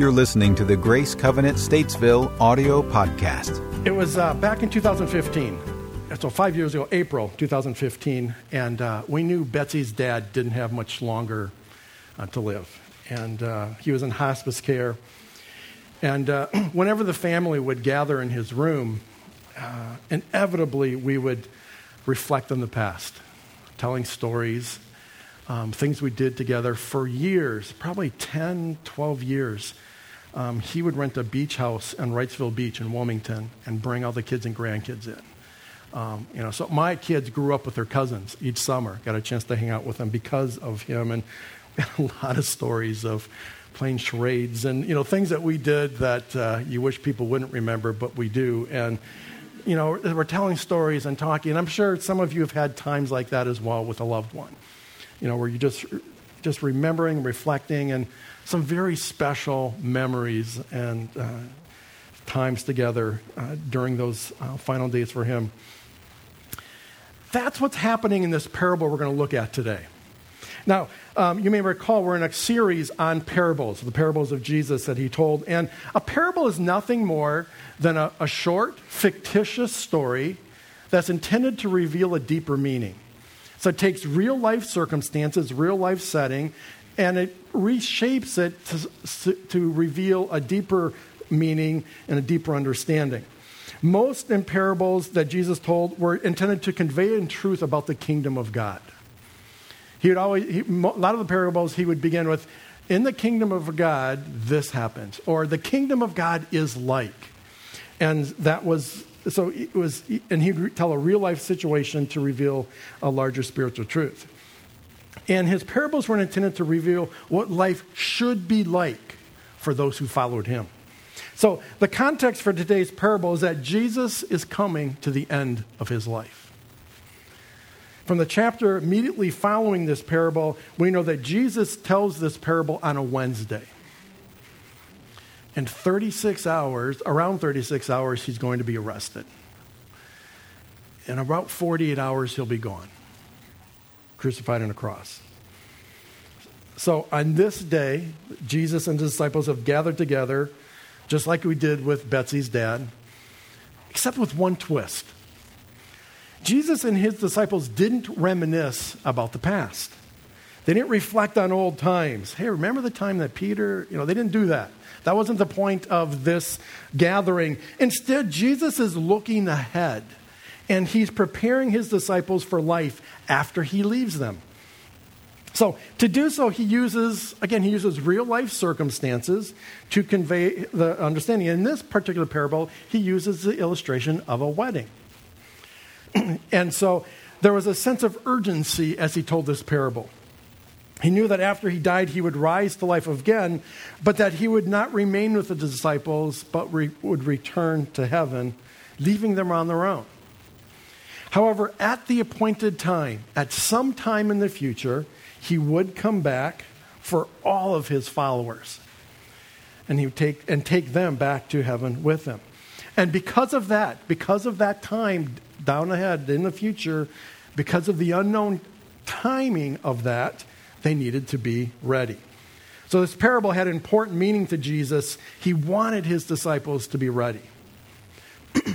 You're listening to the Grace Covenant Statesville audio podcast. It was uh, back in 2015. So, five years ago, April 2015, and uh, we knew Betsy's dad didn't have much longer uh, to live. And uh, he was in hospice care. And uh, whenever the family would gather in his room, uh, inevitably we would reflect on the past, telling stories, um, things we did together for years, probably 10, 12 years. Um, he would rent a beach house on Wrightsville Beach in Wilmington and bring all the kids and grandkids in. Um, you know, so my kids grew up with their cousins each summer. Got a chance to hang out with them because of him, and a lot of stories of playing charades and you know things that we did that uh, you wish people wouldn't remember, but we do. And you know, we're telling stories and talking. And I'm sure some of you have had times like that as well with a loved one you know, where you just just remembering, reflecting, and some very special memories and uh, times together uh, during those uh, final days for him. That's what's happening in this parable we're going to look at today. Now, um, you may recall we're in a series on parables, the parables of Jesus that he told. And a parable is nothing more than a, a short, fictitious story that's intended to reveal a deeper meaning. So it takes real life circumstances, real life setting, and it reshapes it to, to reveal a deeper meaning and a deeper understanding. Most in parables that Jesus told were intended to convey in truth about the kingdom of God. He would always, he, a lot of the parables he would begin with, in the kingdom of God, this happens, or the kingdom of God is like. And that was so it was, and he'd tell a real life situation to reveal a larger spiritual truth. And his parables were intended to reveal what life should be like for those who followed him. So the context for today's parable is that Jesus is coming to the end of his life. From the chapter immediately following this parable, we know that Jesus tells this parable on a Wednesday in 36 hours, around 36 hours, he's going to be arrested. In about 48 hours, he'll be gone, crucified on a cross. So on this day, Jesus and his disciples have gathered together, just like we did with Betsy's dad, except with one twist. Jesus and his disciples didn't reminisce about the past. They didn't reflect on old times. Hey, remember the time that Peter, you know, they didn't do that. That wasn't the point of this gathering. Instead, Jesus is looking ahead and he's preparing his disciples for life after he leaves them. So, to do so, he uses, again, he uses real life circumstances to convey the understanding. In this particular parable, he uses the illustration of a wedding. and so, there was a sense of urgency as he told this parable. He knew that after he died, he would rise to life again, but that he would not remain with the disciples, but re- would return to heaven, leaving them on their own. However, at the appointed time, at some time in the future, he would come back for all of his followers. And he would take and take them back to heaven with him. And because of that, because of that time down ahead in the future, because of the unknown timing of that, they needed to be ready. So, this parable had important meaning to Jesus. He wanted his disciples to be ready.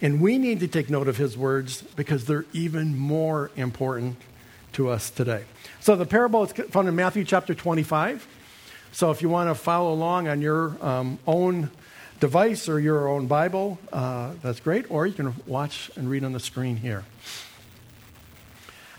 and we need to take note of his words because they're even more important to us today. So, the parable is found in Matthew chapter 25. So, if you want to follow along on your um, own device or your own Bible, uh, that's great. Or you can watch and read on the screen here.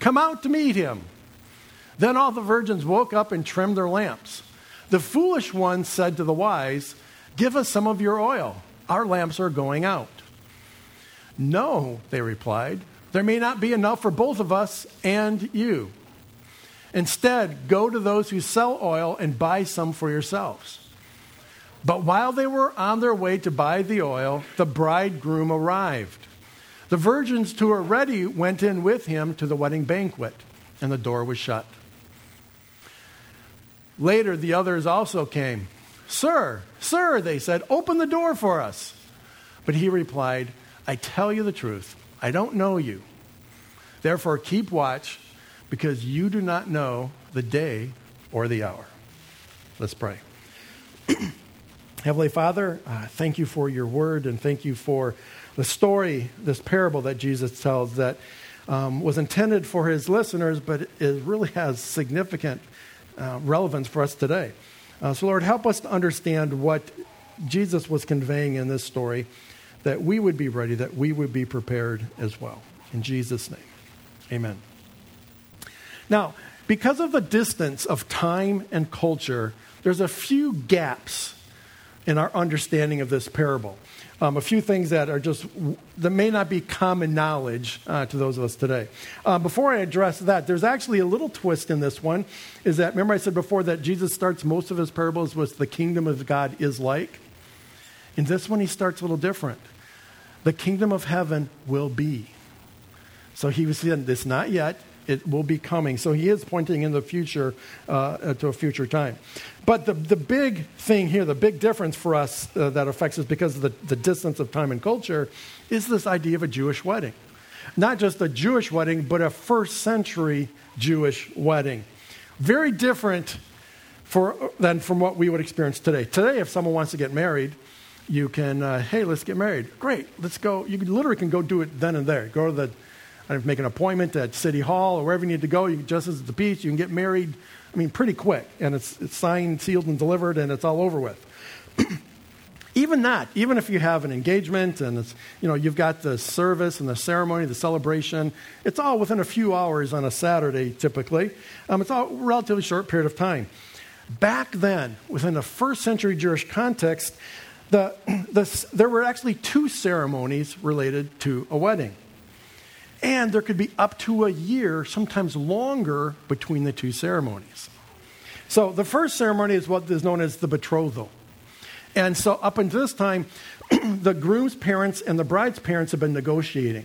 Come out to meet him. Then all the virgins woke up and trimmed their lamps. The foolish ones said to the wise, Give us some of your oil. Our lamps are going out. No, they replied. There may not be enough for both of us and you. Instead, go to those who sell oil and buy some for yourselves. But while they were on their way to buy the oil, the bridegroom arrived. The virgins who were ready went in with him to the wedding banquet, and the door was shut. Later, the others also came. Sir, sir, they said, open the door for us. But he replied, I tell you the truth, I don't know you. Therefore, keep watch, because you do not know the day or the hour. Let's pray. Heavenly Father, uh, thank you for your word and thank you for the story, this parable that Jesus tells that um, was intended for his listeners, but it really has significant uh, relevance for us today. Uh, so, Lord, help us to understand what Jesus was conveying in this story, that we would be ready, that we would be prepared as well. In Jesus' name, amen. Now, because of the distance of time and culture, there's a few gaps in our understanding of this parable. Um, a few things that are just that may not be common knowledge uh, to those of us today. Uh, before I address that, there's actually a little twist in this one. Is that remember I said before that Jesus starts most of his parables with the kingdom of God is like. In this one, he starts a little different. The kingdom of heaven will be. So he was saying, "This not yet it will be coming. So he is pointing in the future uh, to a future time. But the, the big thing here, the big difference for us uh, that affects us because of the, the distance of time and culture, is this idea of a Jewish wedding. Not just a Jewish wedding, but a first century Jewish wedding. Very different for, than from what we would experience today. Today, if someone wants to get married, you can, uh, hey, let's get married. Great, let's go. You literally can go do it then and there. Go to the make an appointment at City Hall or wherever you need to go. You can, just as the beach, you can get married, I mean, pretty quick. And it's, it's signed, sealed, and delivered, and it's all over with. even that, even if you have an engagement and it's, you know, you've got the service and the ceremony, the celebration, it's all within a few hours on a Saturday typically. Um, it's all a relatively short period of time. Back then, within the first century Jewish context, the, the, there were actually two ceremonies related to a wedding. And there could be up to a year, sometimes longer, between the two ceremonies. So the first ceremony is what is known as the betrothal. And so up until this time, the groom's parents and the bride's parents have been negotiating.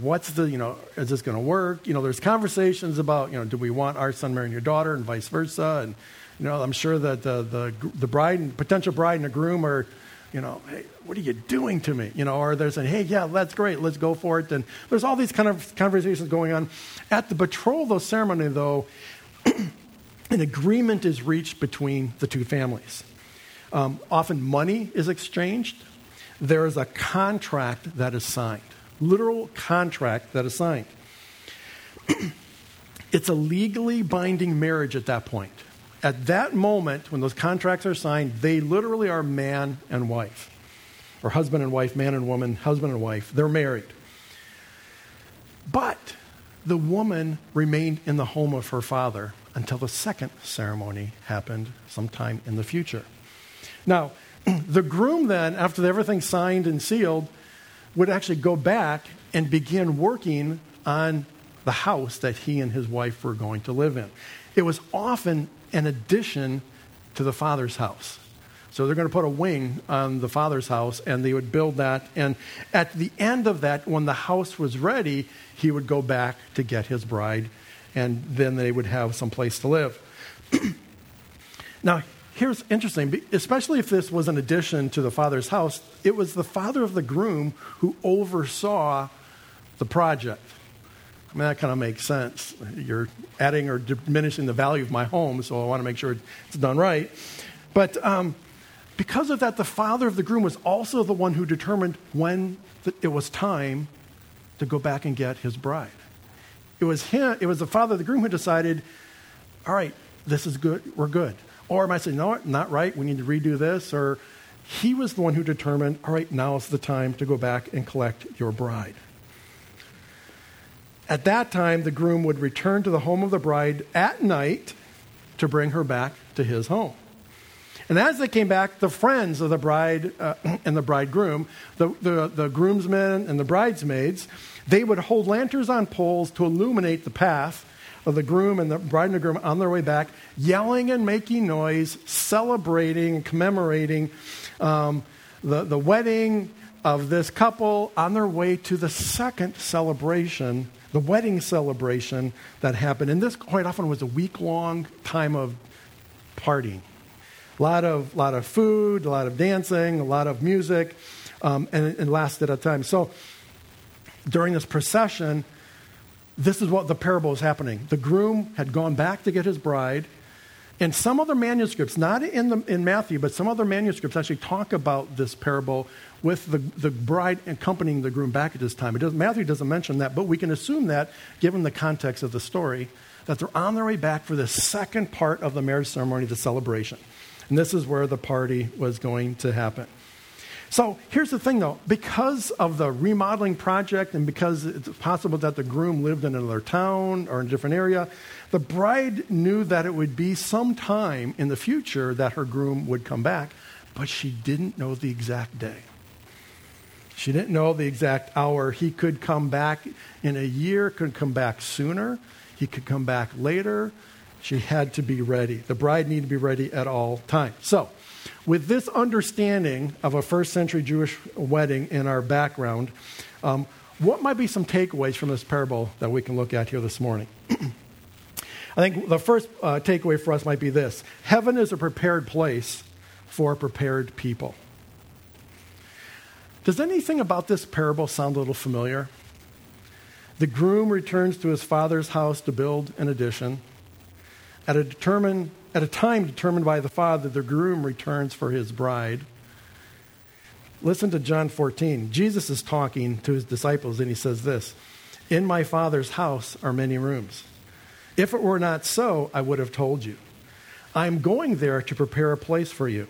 What's the, you know, is this going to work? You know, there's conversations about, you know, do we want our son marrying your daughter and vice versa? And, you know, I'm sure that the, the, the bride and potential bride and the groom are you know, hey, what are you doing to me? You know, or they're saying, hey, yeah, that's great, let's go for it. And there's all these kind of conversations going on. At the betrothal ceremony, though, an agreement is reached between the two families. Um, often money is exchanged. There is a contract that is signed, literal contract that is signed. it's a legally binding marriage at that point at that moment, when those contracts are signed, they literally are man and wife, or husband and wife, man and woman, husband and wife. They're married. But the woman remained in the home of her father until the second ceremony happened sometime in the future. Now, the groom then, after everything's signed and sealed, would actually go back and begin working on the house that he and his wife were going to live in. It was often an addition to the father's house. So they're going to put a wing on the father's house, and they would build that. And at the end of that, when the house was ready, he would go back to get his bride, and then they would have some place to live. now, here's interesting, especially if this was an addition to the father's house, it was the father of the groom who oversaw the project. I mean, that kind of makes sense. You're adding or diminishing the value of my home, so I want to make sure it's done right. But um, because of that, the father of the groom was also the one who determined when it was time to go back and get his bride. It was him, it was the father of the groom who decided, all right, this is good, we're good. Or am I saying, no, not right, we need to redo this? Or he was the one who determined, all right, now is the time to go back and collect your bride. At that time, the groom would return to the home of the bride at night to bring her back to his home. And as they came back, the friends of the bride uh, and the bridegroom, the, the, the groomsmen and the bridesmaids, they would hold lanterns on poles to illuminate the path of the groom and the bride and the groom on their way back, yelling and making noise, celebrating, and commemorating um, the, the wedding of this couple on their way to the second celebration, the wedding celebration that happened. And this quite often was a week long time of partying. A lot of, lot of food, a lot of dancing, a lot of music, um, and it lasted a time. So during this procession, this is what the parable is happening. The groom had gone back to get his bride. And some other manuscripts, not in, the, in Matthew, but some other manuscripts actually talk about this parable with the, the bride accompanying the groom back at this time. Does, Matthew doesn't mention that, but we can assume that, given the context of the story, that they're on their way back for the second part of the marriage ceremony, the celebration. And this is where the party was going to happen. So here's the thing though because of the remodeling project and because it's possible that the groom lived in another town or in a different area, the bride knew that it would be some time in the future that her groom would come back, but she didn't know the exact day. She didn't know the exact hour. He could come back in a year, could come back sooner, he could come back later. She had to be ready. The bride needed to be ready at all times. So, with this understanding of a first century Jewish wedding in our background, um, what might be some takeaways from this parable that we can look at here this morning? I think the first uh, takeaway for us might be this Heaven is a prepared place for prepared people. Does anything about this parable sound a little familiar? The groom returns to his father's house to build an addition. At a determined at a time determined by the Father, the groom returns for his bride. Listen to John 14. Jesus is talking to his disciples, and he says this In my Father's house are many rooms. If it were not so, I would have told you. I am going there to prepare a place for you.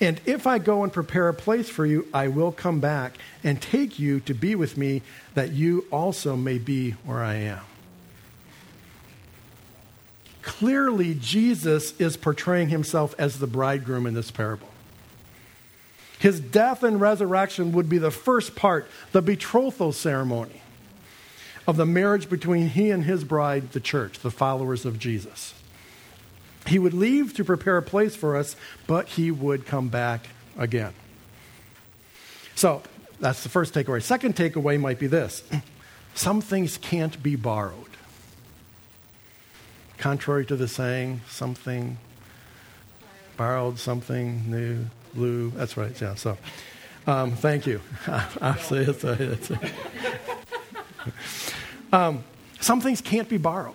And if I go and prepare a place for you, I will come back and take you to be with me, that you also may be where I am. Clearly, Jesus is portraying himself as the bridegroom in this parable. His death and resurrection would be the first part, the betrothal ceremony of the marriage between he and his bride, the church, the followers of Jesus. He would leave to prepare a place for us, but he would come back again. So that's the first takeaway. Second takeaway might be this some things can't be borrowed. Contrary to the saying, something borrowed, something new, blue. That's right, yeah. So um, thank you. Obviously, it's a, it's a um, some things can't be borrowed.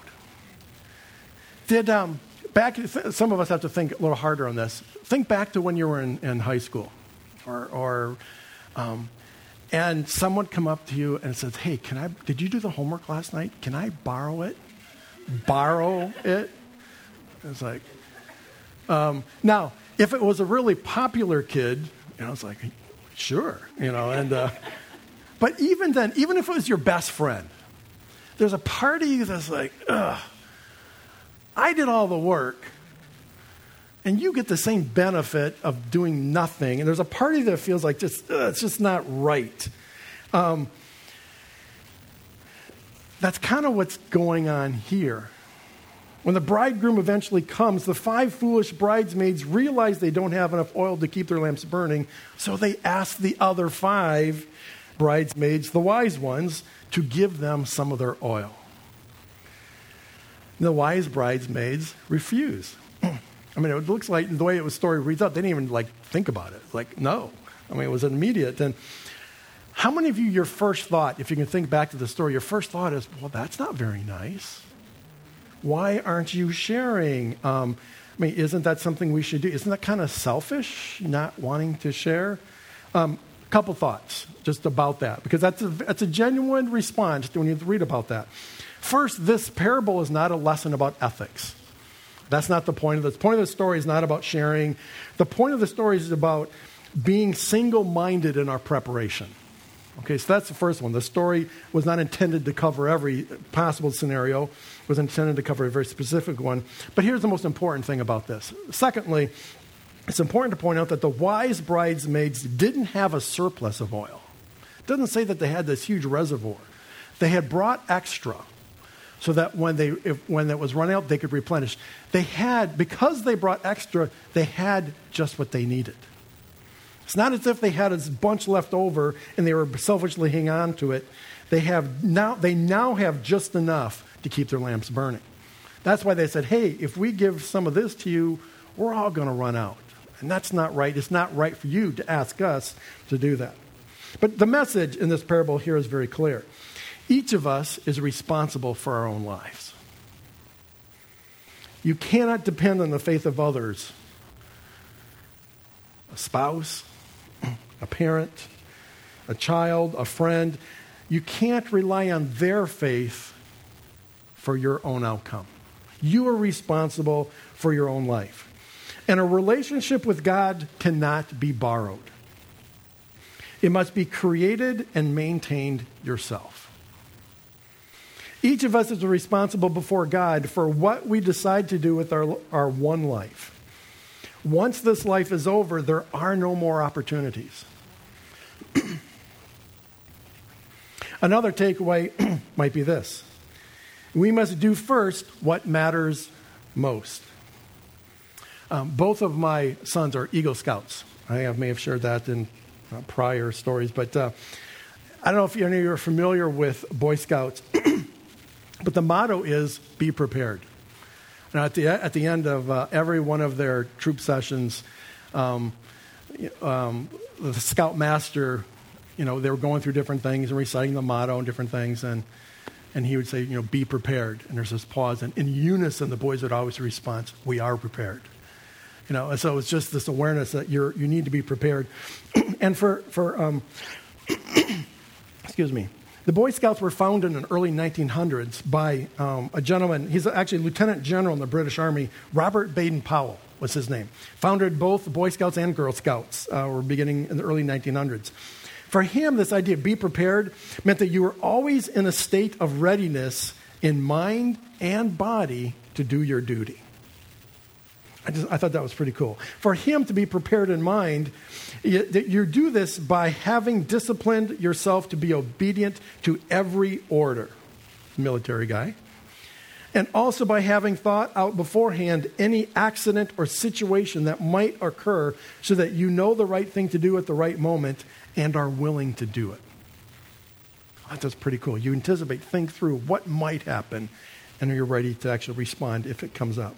Did um, back? Some of us have to think a little harder on this. Think back to when you were in, in high school, or, or um, and someone come up to you and says, "Hey, can I? Did you do the homework last night? Can I borrow it?" Borrow it. It's like, um, now, if it was a really popular kid, you know, it's like, sure, you know, and, uh, but even then, even if it was your best friend, there's a party that's like, ugh, I did all the work, and you get the same benefit of doing nothing. And there's a party that feels like just, ugh, it's just not right. Um, that's kind of what's going on here. When the bridegroom eventually comes, the five foolish bridesmaids realize they don't have enough oil to keep their lamps burning, so they ask the other five bridesmaids, the wise ones, to give them some of their oil. The wise bridesmaids refuse. I mean, it looks like the way the story reads out, they didn't even like think about it. Like, no. I mean, it was immediate. And how many of you, your first thought, if you can think back to the story, your first thought is, well, that's not very nice. Why aren't you sharing? Um, I mean, isn't that something we should do? Isn't that kind of selfish, not wanting to share? A um, couple thoughts just about that, because that's a, that's a genuine response when you read about that. First, this parable is not a lesson about ethics. That's not the point of this. The point of the story is not about sharing. The point of the story is about being single minded in our preparation. Okay, so that's the first one. The story was not intended to cover every possible scenario, it was intended to cover a very specific one. But here's the most important thing about this. Secondly, it's important to point out that the wise bridesmaids didn't have a surplus of oil. It doesn't say that they had this huge reservoir. They had brought extra, so that when, they, if, when it was run out, they could replenish. They had, because they brought extra, they had just what they needed. It's not as if they had a bunch left over and they were selfishly hanging on to it. They, have now, they now have just enough to keep their lamps burning. That's why they said, hey, if we give some of this to you, we're all going to run out. And that's not right. It's not right for you to ask us to do that. But the message in this parable here is very clear. Each of us is responsible for our own lives. You cannot depend on the faith of others a spouse, a parent, a child, a friend. You can't rely on their faith for your own outcome. You are responsible for your own life. And a relationship with God cannot be borrowed. It must be created and maintained yourself. Each of us is responsible before God for what we decide to do with our, our one life. Once this life is over, there are no more opportunities. Another takeaway might be this we must do first what matters most. Um, both of my sons are Eagle Scouts. I may have shared that in uh, prior stories, but uh, I don't know if any of you are familiar with Boy Scouts, but the motto is be prepared. Now, at the, at the end of uh, every one of their troop sessions, um, um, the scout master, you know, they were going through different things and reciting the motto and different things, and and he would say, you know, be prepared. And there's this pause, and in unison, the boys would always respond, "We are prepared." You know, and so it's just this awareness that you're you need to be prepared. and for for um, excuse me, the Boy Scouts were founded in the early 1900s by um, a gentleman. He's actually Lieutenant General in the British Army. Robert Baden Powell was his name. Founded both the Boy Scouts and Girl Scouts. Uh, were beginning in the early 1900s. For him, this idea of be prepared meant that you were always in a state of readiness in mind and body to do your duty. I, just, I thought that was pretty cool. For him to be prepared in mind, you, you do this by having disciplined yourself to be obedient to every order. Military guy. And also by having thought out beforehand any accident or situation that might occur so that you know the right thing to do at the right moment and are willing to do it. That's pretty cool. You anticipate, think through what might happen, and you're ready to actually respond if it comes up.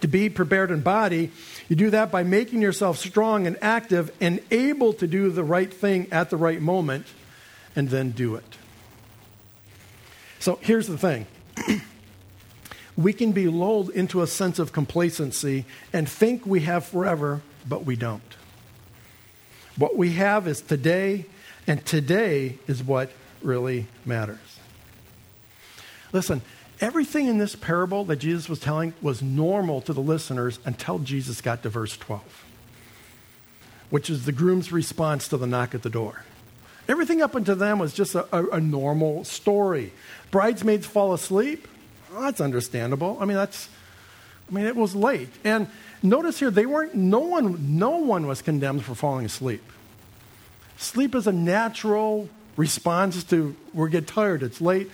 To be prepared in body, you do that by making yourself strong and active and able to do the right thing at the right moment, and then do it. So here's the thing we can be lulled into a sense of complacency and think we have forever, but we don't. What we have is today, and today is what really matters. Listen, everything in this parable that Jesus was telling was normal to the listeners until Jesus got to verse 12, which is the groom's response to the knock at the door. Everything up until then was just a, a, a normal story. Bridesmaids fall asleep. Well, that's understandable. I mean, that's, I mean, it was late. And Notice here, they weren't, no one, no one was condemned for falling asleep. Sleep is a natural response to we get tired, it's late.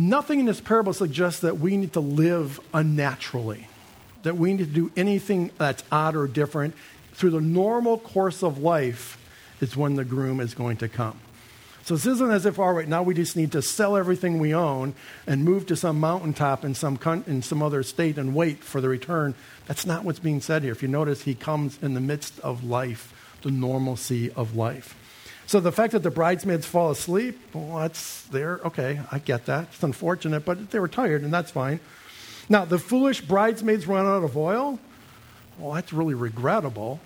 Nothing in this parable suggests that we need to live unnaturally, that we need to do anything that's odd or different. Through the normal course of life is when the groom is going to come. So this isn't as if, all right, now we just need to sell everything we own and move to some mountaintop in some, in some other state and wait for the return. That's not what's being said here. If you notice, he comes in the midst of life, the normalcy of life. So the fact that the bridesmaids fall asleep, well, that's there. Okay, I get that. It's unfortunate, but they were tired, and that's fine. Now, the foolish bridesmaids run out of oil. Well, that's really regrettable,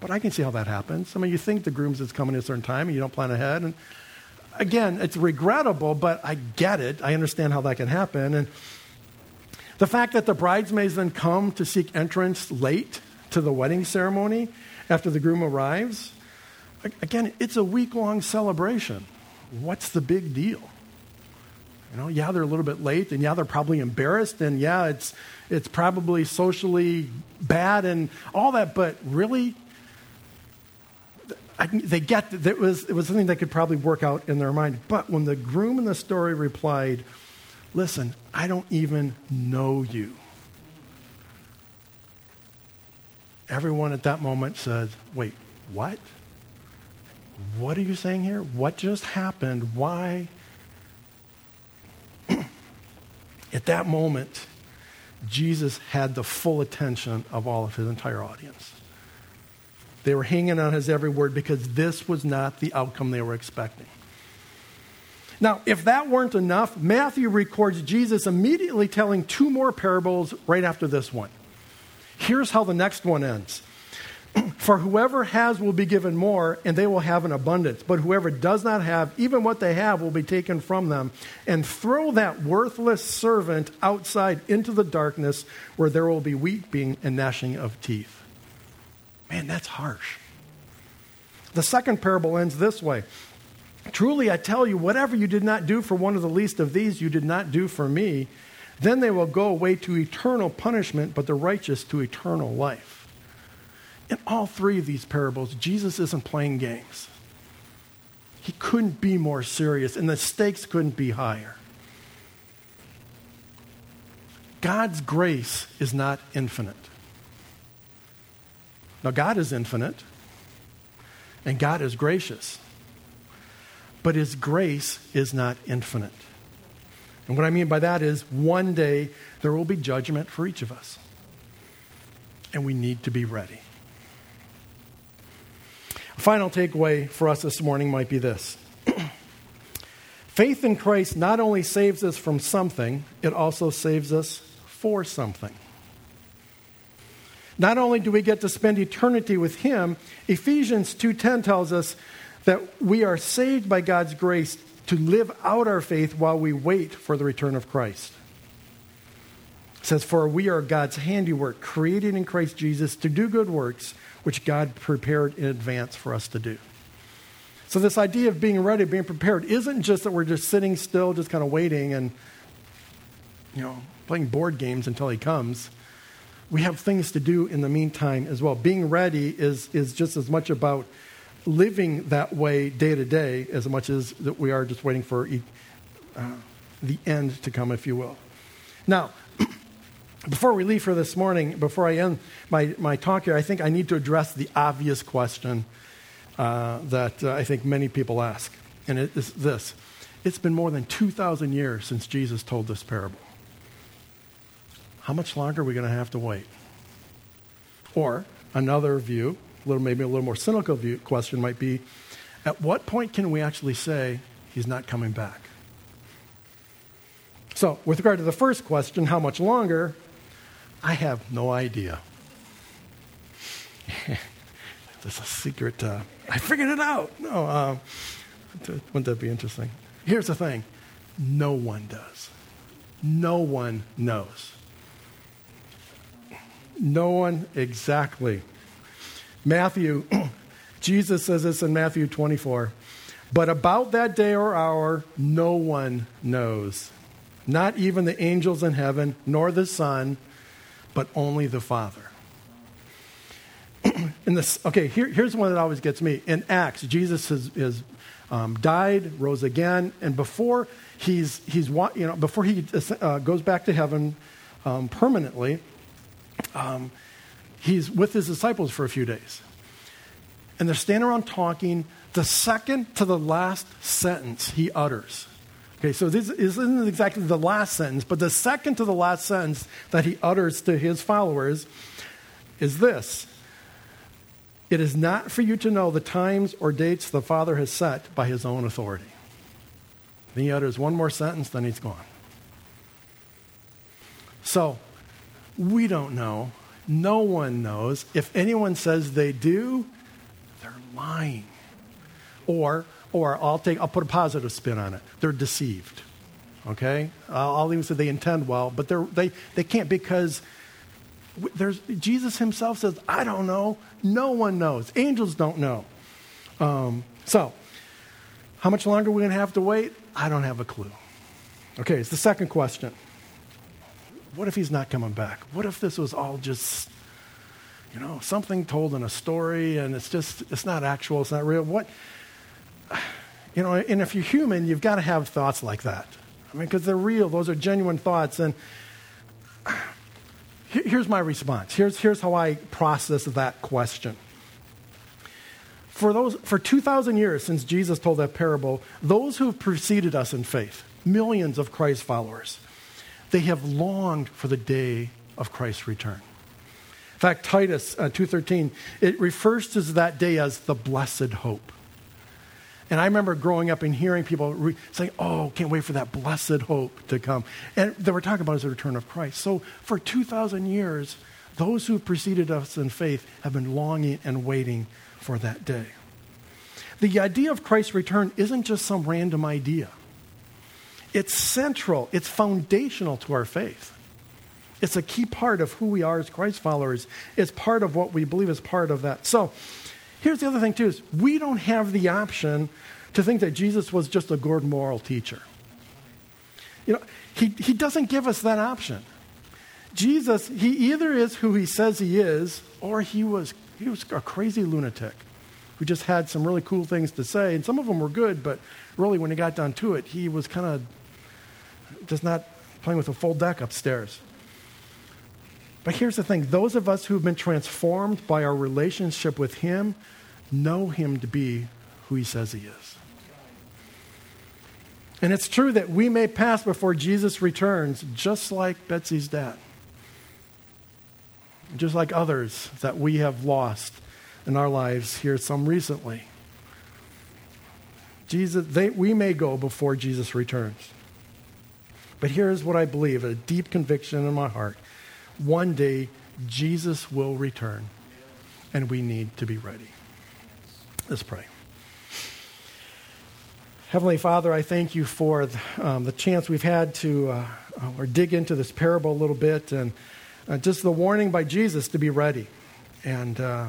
but I can see how that happens. I mean, you think the groom's is coming at a certain time, and you don't plan ahead, and again, it's regrettable, but I get it. I understand how that can happen. And the fact that the bridesmaids then come to seek entrance late to the wedding ceremony after the groom arrives, again, it's a week long celebration. What's the big deal? You know, yeah, they're a little bit late, and yeah, they're probably embarrassed, and yeah, it's, it's probably socially bad and all that, but really, I, they get that it was, it was something they could probably work out in their mind. But when the groom in the story replied, Listen, I don't even know you. Everyone at that moment said, Wait, what? What are you saying here? What just happened? Why? at that moment, Jesus had the full attention of all of his entire audience. They were hanging on his every word because this was not the outcome they were expecting. Now, if that weren't enough, Matthew records Jesus immediately telling two more parables right after this one. Here's how the next one ends For whoever has will be given more, and they will have an abundance. But whoever does not have, even what they have will be taken from them. And throw that worthless servant outside into the darkness where there will be weeping and gnashing of teeth. Man, that's harsh. The second parable ends this way Truly, I tell you, whatever you did not do for one of the least of these, you did not do for me. Then they will go away to eternal punishment, but the righteous to eternal life. In all three of these parables, Jesus isn't playing games. He couldn't be more serious, and the stakes couldn't be higher. God's grace is not infinite. Now, God is infinite, and God is gracious, but His grace is not infinite. And what I mean by that is one day there will be judgment for each of us, and we need to be ready. Final takeaway for us this morning might be this Faith in Christ not only saves us from something, it also saves us for something. Not only do we get to spend eternity with him, Ephesians 2:10 tells us that we are saved by God's grace to live out our faith while we wait for the return of Christ. It says for we are God's handiwork created in Christ Jesus to do good works which God prepared in advance for us to do. So, this idea of being ready, being prepared, isn't just that we're just sitting still, just kind of waiting and, you know, playing board games until he comes. We have things to do in the meantime as well. Being ready is, is just as much about living that way day to day as much as that we are just waiting for uh, the end to come, if you will. Now, before we leave for this morning, before I end my, my talk here, I think I need to address the obvious question uh, that uh, I think many people ask. And it is this It's been more than 2,000 years since Jesus told this parable. How much longer are we going to have to wait? Or another view, a little, maybe a little more cynical view, question might be at what point can we actually say he's not coming back? So, with regard to the first question, how much longer? I have no idea. There's a secret. Uh, I figured it out. No, uh, wouldn't that be interesting? Here's the thing no one does. No one knows. No one exactly. Matthew, Jesus says this in Matthew 24. But about that day or hour, no one knows. Not even the angels in heaven, nor the Son, but only the Father. in this, okay, here, here's one that always gets me. In Acts, Jesus has, um, died, rose again, and before he's, he's you know, before he uh, goes back to heaven um, permanently, um, he's with his disciples for a few days. And they're standing around talking. The second to the last sentence he utters Okay, so this isn't exactly the last sentence, but the second to the last sentence that he utters to his followers is this It is not for you to know the times or dates the Father has set by his own authority. Then he utters one more sentence, then he's gone. So, we don't know. No one knows. If anyone says they do, they're lying. Or or I'll, take, I'll put a positive spin on it. They're deceived. Okay? I'll, even say they intend well, but they're, they, they can't because there's, Jesus himself says, I don't know. No one knows. Angels don't know. Um, so, how much longer are we going to have to wait? I don't have a clue. Okay, it's the second question. What if he's not coming back? What if this was all just You know, something told in a story and it's just, it's not actual, it's not real. What, you know, and if you're human, you've got to have thoughts like that. I mean, because they're real, those are genuine thoughts. And here's my response. Here's, here's how I process that question. For, those, for 2,000 years since Jesus told that parable, those who have preceded us in faith, millions of Christ followers, they have longed for the day of Christ's return. In fact, Titus uh, 2.13, it refers to that day as the blessed hope. And I remember growing up and hearing people re- saying, Oh, can't wait for that blessed hope to come. And they were talking about is the return of Christ. So for 2,000 years, those who preceded us in faith have been longing and waiting for that day. The idea of Christ's return isn't just some random idea, it's central, it's foundational to our faith. It's a key part of who we are as Christ followers. It's part of what we believe is part of that. So, Here's the other thing, too, is we don't have the option to think that Jesus was just a good moral teacher. You know, he, he doesn't give us that option. Jesus, he either is who he says he is, or he was, he was a crazy lunatic who just had some really cool things to say. And some of them were good, but really, when he got down to it, he was kind of just not playing with a full deck upstairs. But here's the thing those of us who've been transformed by our relationship with Him know Him to be who He says He is. And it's true that we may pass before Jesus returns, just like Betsy's dad, just like others that we have lost in our lives here, some recently. Jesus, they, we may go before Jesus returns. But here's what I believe a deep conviction in my heart one day Jesus will return, and we need to be ready. Let's pray. Heavenly Father, I thank you for um, the chance we've had to uh, or dig into this parable a little bit and uh, just the warning by Jesus to be ready. And uh,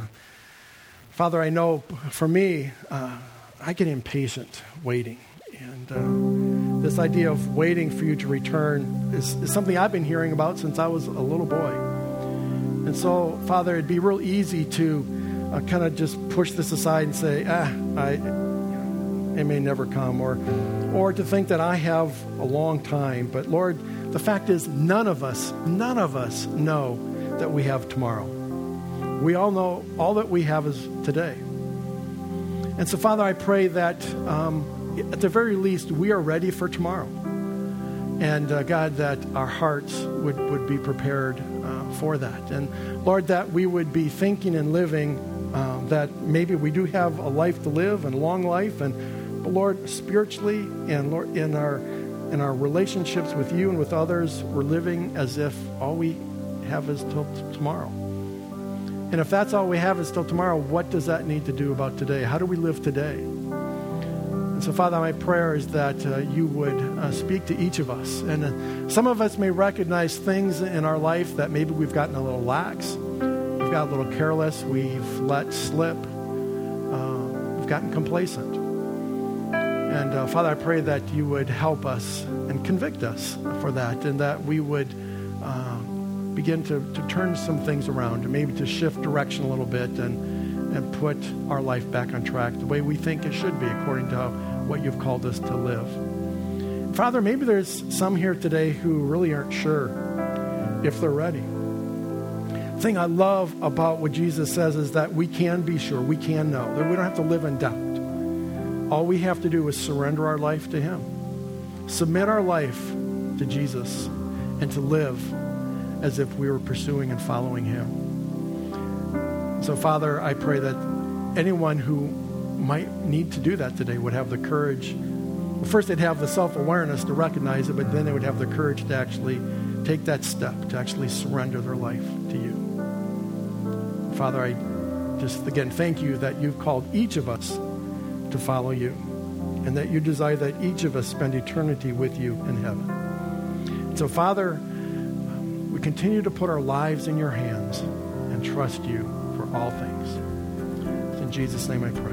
Father, I know for me, uh, I get impatient waiting. And uh, this idea of waiting for you to return is, is something I've been hearing about since I was a little boy. And so, Father, it'd be real easy to uh, kind of just push this aside and say, ah, I, it may never come, or, or to think that I have a long time. But Lord, the fact is, none of us, none of us know that we have tomorrow. We all know all that we have is today. And so, Father, I pray that um, at the very least, we are ready for tomorrow. And uh, God, that our hearts would, would be prepared uh, for that. And Lord, that we would be thinking and living uh, that maybe we do have a life to live and a long life. And but Lord, spiritually and Lord, in our in our relationships with you and with others, we're living as if all we have is till tomorrow. And if that's all we have is till tomorrow, what does that need to do about today? How do we live today? So, Father, my prayer is that uh, you would uh, speak to each of us. And uh, some of us may recognize things in our life that maybe we've gotten a little lax, we've got a little careless, we've let slip, uh, we've gotten complacent. And uh, Father, I pray that you would help us and convict us for that, and that we would uh, begin to, to turn some things around, and maybe to shift direction a little bit and, and put our life back on track the way we think it should be according to what you've called us to live. Father, maybe there's some here today who really aren't sure if they're ready. The thing I love about what Jesus says is that we can be sure, we can know, that we don't have to live in doubt. All we have to do is surrender our life to Him, submit our life to Jesus, and to live as if we were pursuing and following Him. So, Father, I pray that anyone who might need to do that today would have the courage. Well, first, they'd have the self awareness to recognize it, but then they would have the courage to actually take that step, to actually surrender their life to you. Father, I just again thank you that you've called each of us to follow you and that you desire that each of us spend eternity with you in heaven. So, Father, we continue to put our lives in your hands and trust you for all things. In Jesus' name I pray.